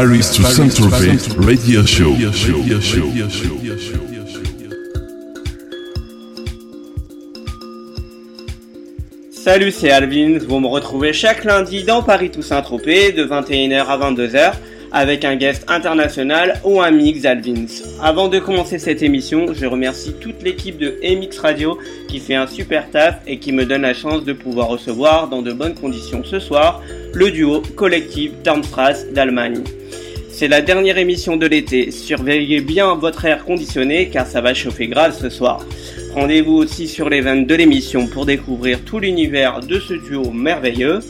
Paris to Saint-Tropez Radio Show. Salut, c'est Alvin. Vous me retrouvez chaque lundi dans Paris to Saint-Tropez de 21h à 22h avec un guest international ou un mix Alvins. Avant de commencer cette émission, je remercie toute l'équipe de MX Radio qui fait un super taf et qui me donne la chance de pouvoir recevoir dans de bonnes conditions ce soir le duo collectif Darmstrasse d'Allemagne. C'est la dernière émission de l'été, surveillez bien votre air conditionné car ça va chauffer grave ce soir. Rendez-vous aussi sur les veines de l'émission pour découvrir tout l'univers de ce duo merveilleux.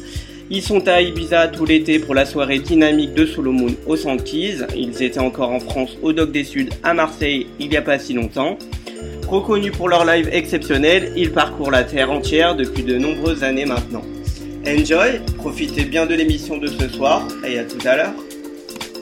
Ils sont à Ibiza tout l'été pour la soirée dynamique de Solomon au Sankeys. Ils étaient encore en France au Doc des Suds à Marseille il n'y a pas si longtemps. Reconnus pour leur live exceptionnel, ils parcourent la terre entière depuis de nombreuses années maintenant. Enjoy, profitez bien de l'émission de ce soir et à tout à l'heure.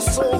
soul.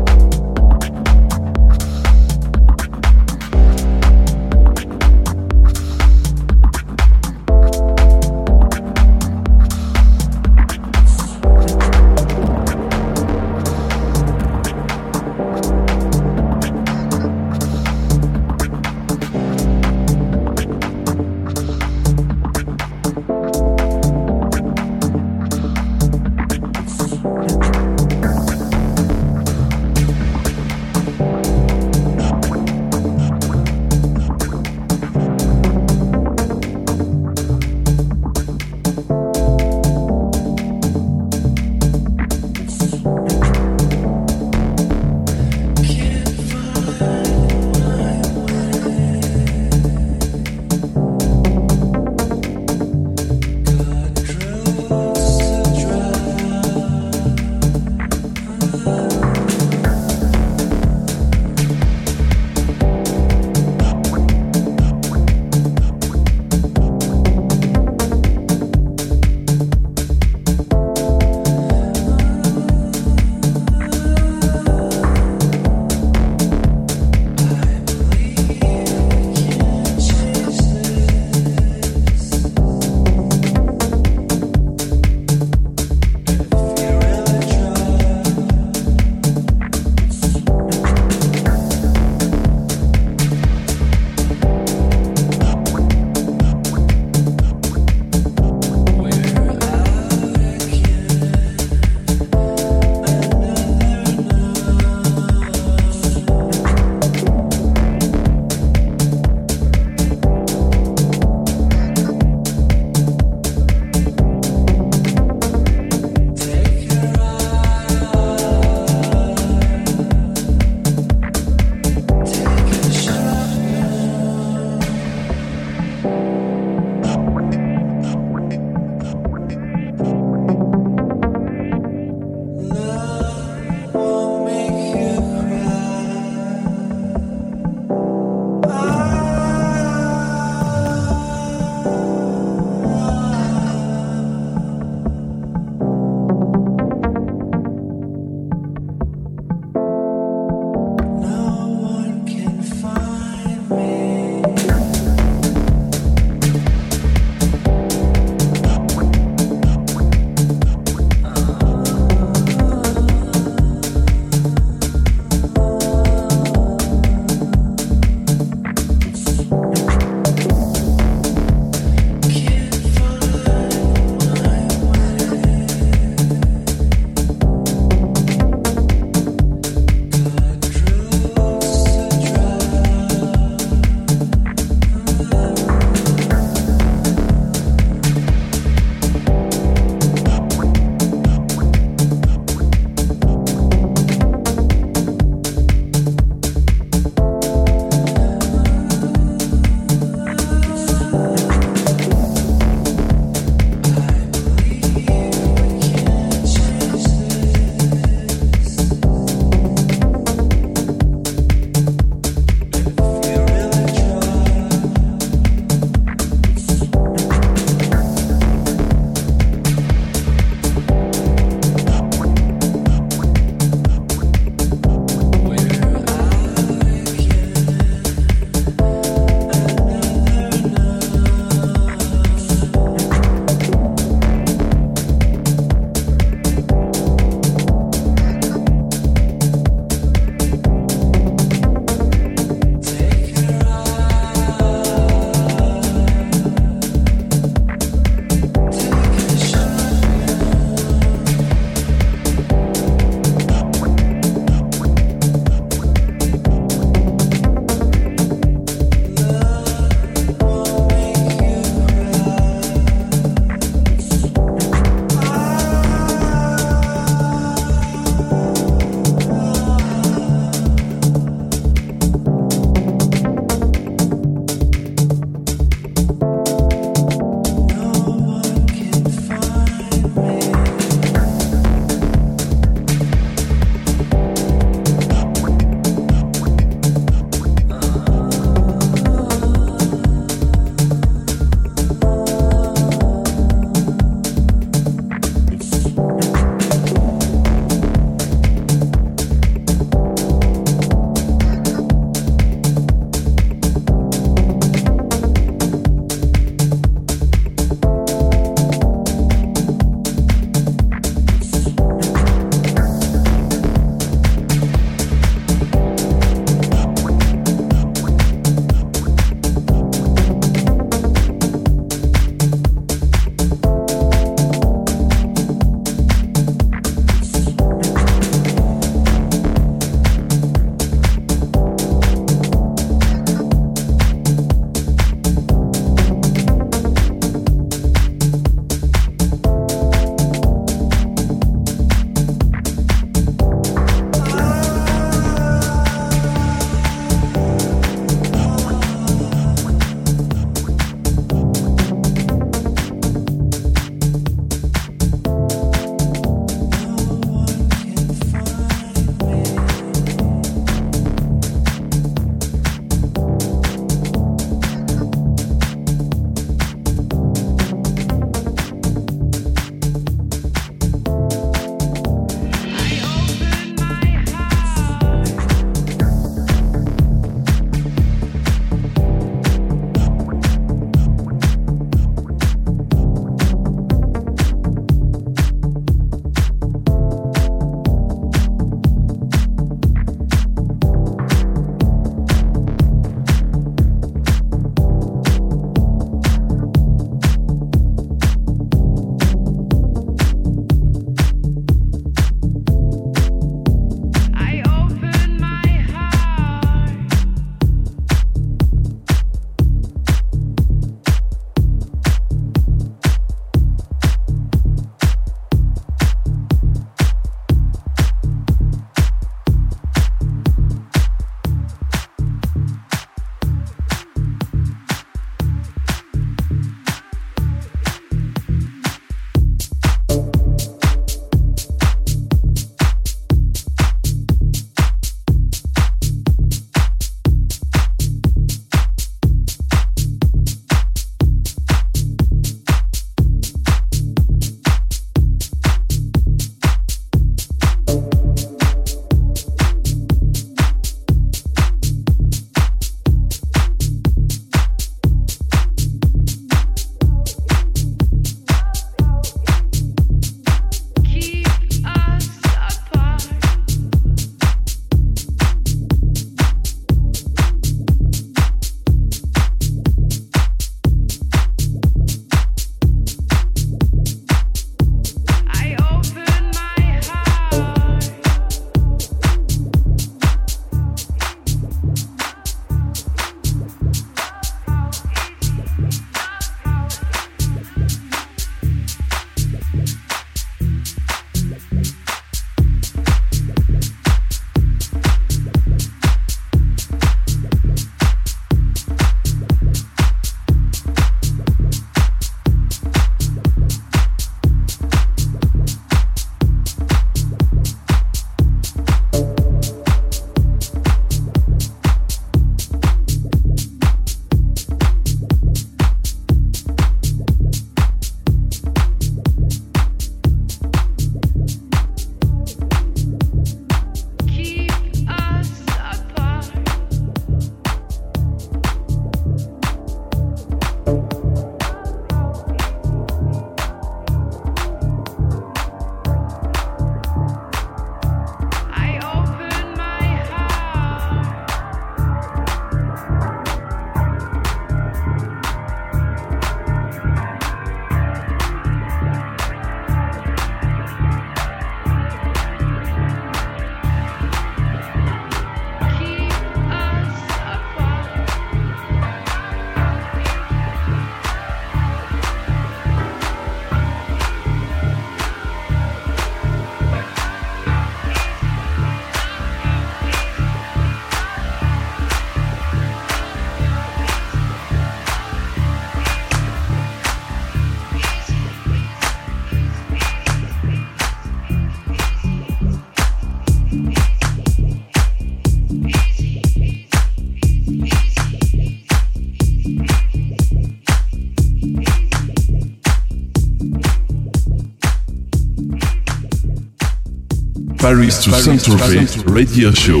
Paris to Saint-Tropez Radio Show.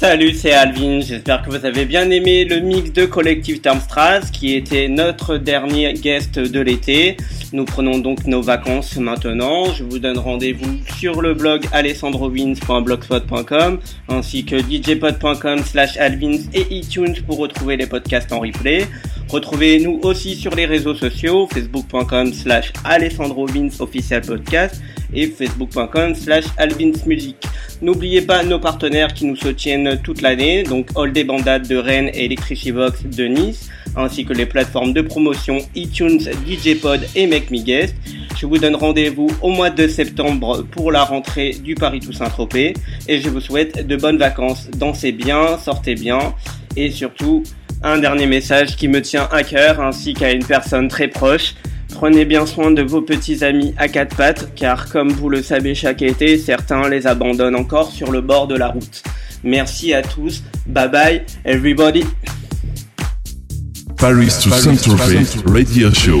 Salut, c'est Alvin. J'espère que vous avez bien aimé le mix de Collective Termstras qui était notre dernier guest de l'été. Nous prenons donc nos vacances maintenant. Je vous donne rendez-vous sur le blog alessandrowins.blogspot.com ainsi que djpod.com slash alvins et iTunes pour retrouver les podcasts en replay. Retrouvez-nous aussi sur les réseaux sociaux, facebook.com slash official podcast et facebook.com slash alvinsmusic. N'oubliez pas nos partenaires qui nous soutiennent toute l'année, donc All Day Bandade de Rennes et Electricivox de Nice, ainsi que les plateformes de promotion iTunes, DJpod et Make Me Guest. Je vous donne rendez-vous au mois de septembre pour la rentrée du Paris Toussaint Tropez et je vous souhaite de bonnes vacances. Dansez bien, sortez bien et surtout un dernier message qui me tient à cœur ainsi qu'à une personne très proche. Prenez bien soin de vos petits amis à quatre pattes car comme vous le savez chaque été, certains les abandonnent encore sur le bord de la route. Merci à tous. Bye bye everybody. Paris to Saint-Tropez Radio Show.